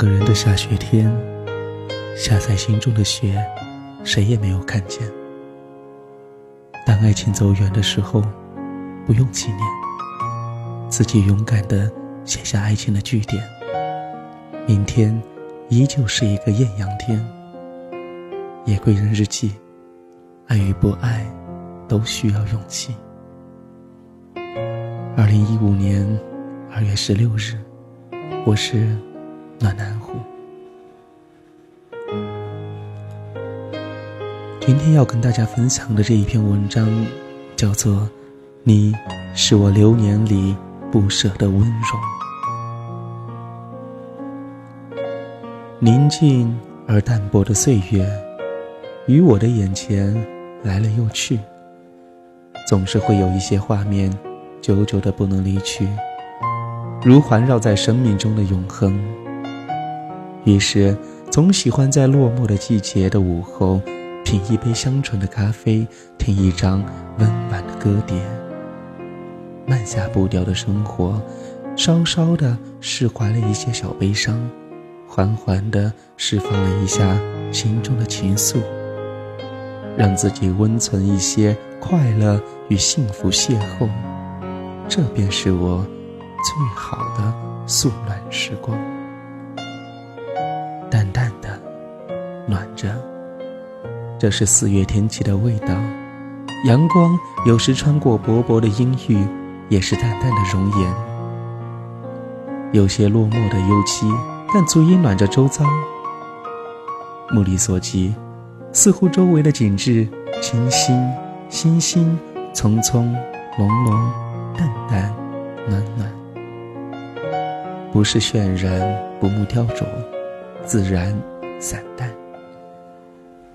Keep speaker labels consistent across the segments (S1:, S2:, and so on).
S1: 个人的下雪天，下在心中的雪，谁也没有看见。当爱情走远的时候，不用纪念，自己勇敢的写下爱情的句点。明天依旧是一个艳阳天。夜归人日记，爱与不爱，都需要勇气。二零一五年二月十六日，我是。暖南湖。今天要跟大家分享的这一篇文章，叫做《你是我流年里不舍的温柔》。宁静而淡泊的岁月，于我的眼前来了又去，总是会有一些画面，久久的不能离去，如环绕在生命中的永恒。于是，总喜欢在落寞的季节的午后，品一杯香醇的咖啡，听一张温婉的歌碟。慢下步调的生活，稍稍的释怀了一些小悲伤，缓缓的释放了一下心中的情愫，让自己温存一些快乐与幸福邂逅。这便是我最好的素暖时光。暖着。这是四月天气的味道。阳光有时穿过薄薄的阴郁，也是淡淡的容颜。有些落寞的幽凄，但足以暖着周遭。目力所及，似乎周围的景致清新、星星匆匆、浓浓、淡淡、暖暖，不是渲染，不慕雕琢。自然，散淡。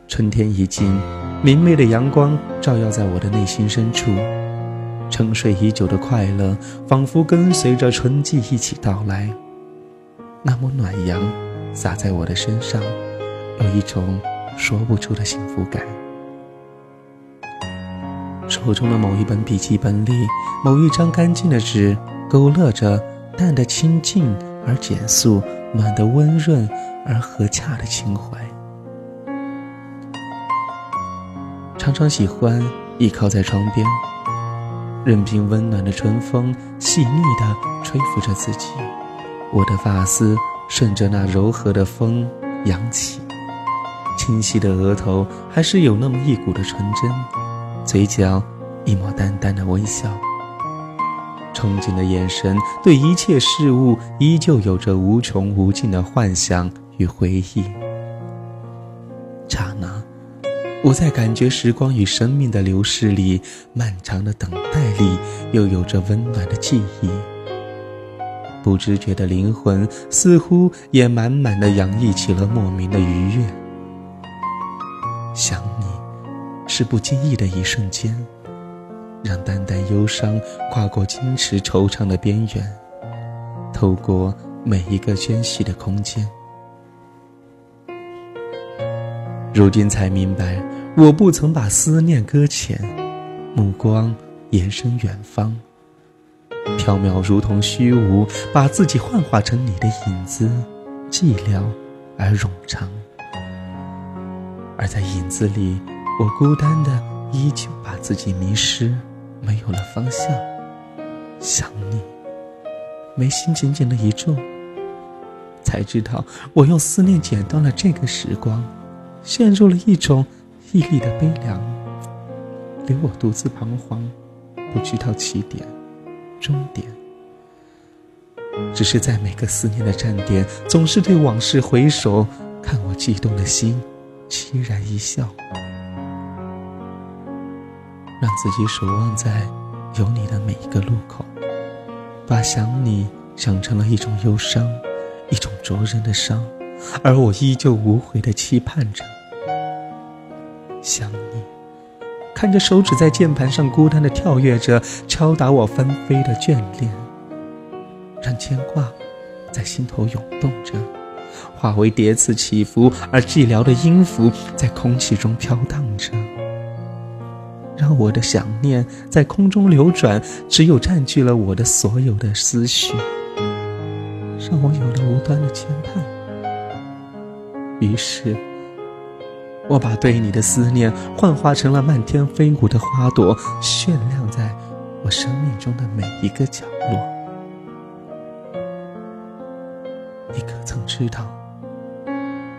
S1: 春天已尽，明媚的阳光照耀在我的内心深处，沉睡已久的快乐仿佛跟随着春季一起到来。那抹暖阳洒在我的身上，有一种说不出的幸福感。手中的某一本笔记本里，某一张干净的纸，勾勒着淡的清静而简素，暖的温润。而和洽的情怀，常常喜欢倚靠在窗边，任凭温暖的春风细腻地吹拂着自己。我的发丝顺着那柔和的风扬起，清晰的额头还是有那么一股的纯真，嘴角一抹淡淡的微笑，憧憬的眼神对一切事物依旧有着无穷无尽的幻想。与回忆，刹那，我在感觉时光与生命的流逝里，漫长的等待里，又有着温暖的记忆。不知觉的灵魂，似乎也满满的洋溢起了莫名的愉悦。想你，是不经意的一瞬间，让淡淡忧伤跨过矜持惆怅的边缘，透过每一个间隙的空间。如今才明白，我不曾把思念搁浅，目光延伸远方，缥缈如同虚无，把自己幻化成你的影子，寂寥而冗长。而在影子里，我孤单的依旧把自己迷失，没有了方向。想你，眉心紧紧的一皱，才知道我用思念剪断了这个时光。陷入了一种毅力的悲凉，留我独自彷徨，不知道起点、终点。只是在每个思念的站点，总是对往事回首，看我悸动的心，凄然一笑，让自己守望在有你的每一个路口，把想你想成了一种忧伤，一种灼人的伤，而我依旧无悔的期盼着。想你，看着手指在键盘上孤单的跳跃着，敲打我纷飞的眷恋，让牵挂在心头涌动着，化为叠词起伏而寂寥的音符在空气中飘荡着，让我的想念在空中流转，只有占据了我的所有的思绪，让我有了无端的牵绊，于是，我把对你的思念幻化成了漫天飞舞的花朵，绚亮在我生命中的每一个角落。你可曾知道，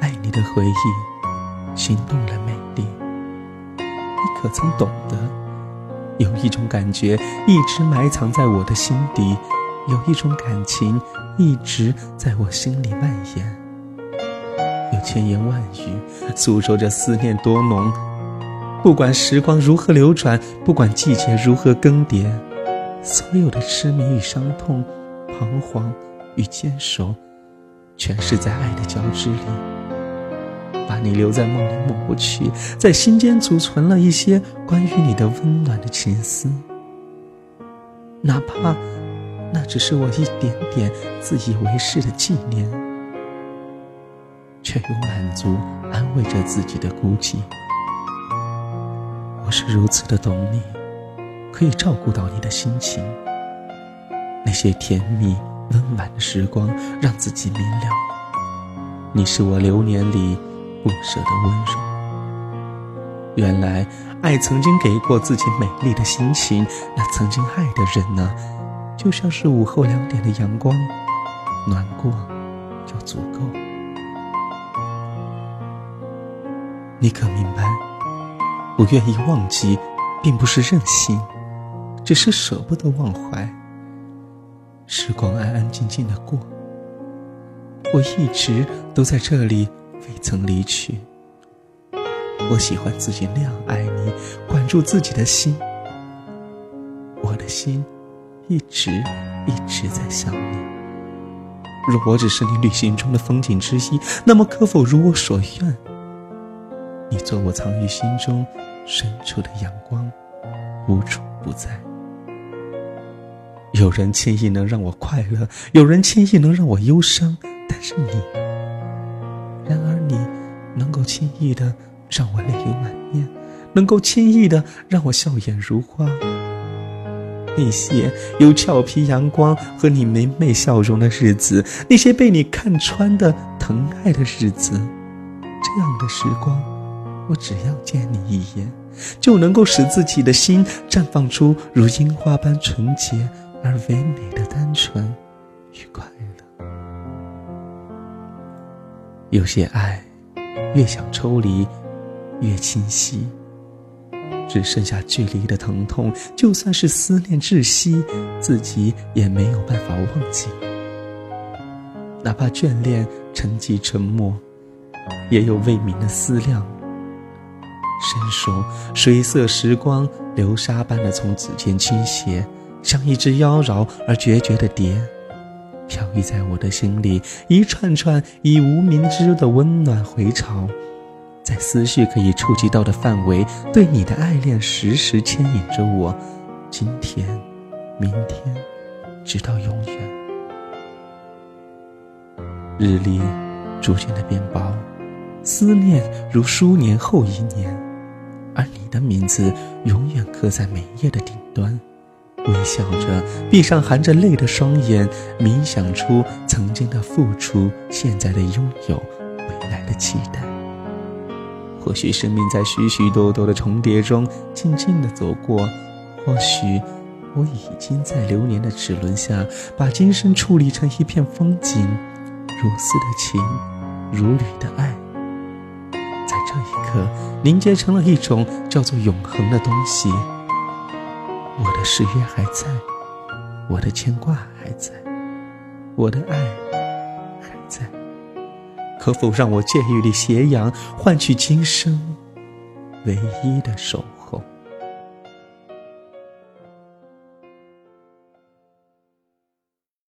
S1: 爱你的回忆，心动了美丽？你可曾懂得，有一种感觉一直埋藏在我的心底，有一种感情一直在我心里蔓延。有千言万语诉说着思念多浓，不管时光如何流转，不管季节如何更迭，所有的痴迷与伤痛，彷徨与坚守，全是在爱的交织里，把你留在梦里抹不去，在心间储存了一些关于你的温暖的情思，哪怕那只是我一点点自以为是的纪念。却又满足安慰着自己的孤寂。我是如此的懂你，可以照顾到你的心情。那些甜蜜温婉的时光，让自己明了。你是我流年里不舍的温柔。原来爱曾经给过自己美丽的心情，那曾经爱的人呢，就像是午后两点的阳光，暖过就足够。你可明白，不愿意忘记，并不是任性，只是舍不得忘怀。时光安安静静的过，我一直都在这里，未曾离去。我喜欢自己那样爱你，管住自己的心。我的心一直一直在想你。若我只是你旅行中的风景之一，那么可否如我所愿？你做我藏于心中深处的阳光，无处不在。有人轻易能让我快乐，有人轻易能让我忧伤，但是你，然而你能够轻易的让我泪流满面，能够轻易的让我笑颜如花。那些有俏皮阳光和你明媚笑容的日子，那些被你看穿的疼爱的日子，这样的时光。我只要见你一眼，就能够使自己的心绽放出如樱花般纯洁而唯美的单纯与快乐。有些爱，越想抽离，越清晰，只剩下距离的疼痛。就算是思念窒息，自己也没有办法忘记。哪怕眷恋沉寂沉默，也有未泯的思量。伸手，水色时光流沙般的从指尖倾斜，像一只妖娆而决绝的蝶，飘逸在我的心里，一串串以无名之的温暖回潮，在思绪可以触及到的范围，对你的爱恋时时牵引着我，今天，明天，直到永远。日历逐渐的变薄，思念如书年后一年。而你的名字永远刻在每页的顶端，微笑着闭上含着泪的双眼，冥想出曾经的付出，现在的拥有，未来的期待。或许生命在许许多多的重叠中静静的走过，或许我已经在流年的齿轮下，把今生处理成一片风景，如丝的情，如缕的爱。这一刻，凝结成了一种叫做永恒的东西。我的誓约还在，我的牵挂还在，我的爱还在。可否让我借一缕斜阳，换取今生唯一的守？